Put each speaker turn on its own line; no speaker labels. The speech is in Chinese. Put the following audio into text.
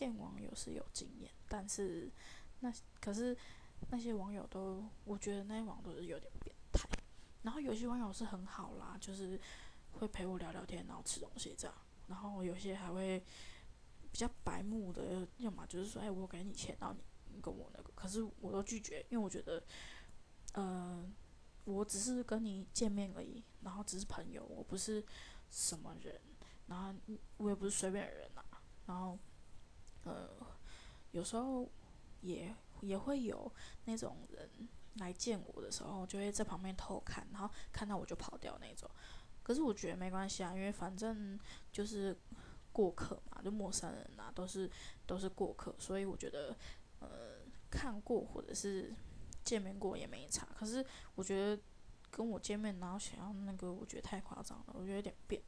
见网友是有经验，但是那可是那些网友都，我觉得那些网友都是有点变态。然后有些网友是很好啦，就是会陪我聊聊天，然后吃东西这样。然后有些还会比较白目的，要么就是说，哎，我给你钱，然后你跟我那个，可是我都拒绝，因为我觉得，嗯，我只是跟你见面而已，然后只是朋友，我不是什么人，然后我也不是随便的人呐。然后，有时候也也会有那种人来见我的时候，就会在旁边偷看，然后看到我就跑掉那种。可是我觉得没关系啊，因为反正就是过客嘛，就陌生人呐，都是都是过客，所以我觉得，呃，看过或者是见面过也没差。可是我觉得跟我见面然后想要那个，我觉得太夸张了，我觉得有点变。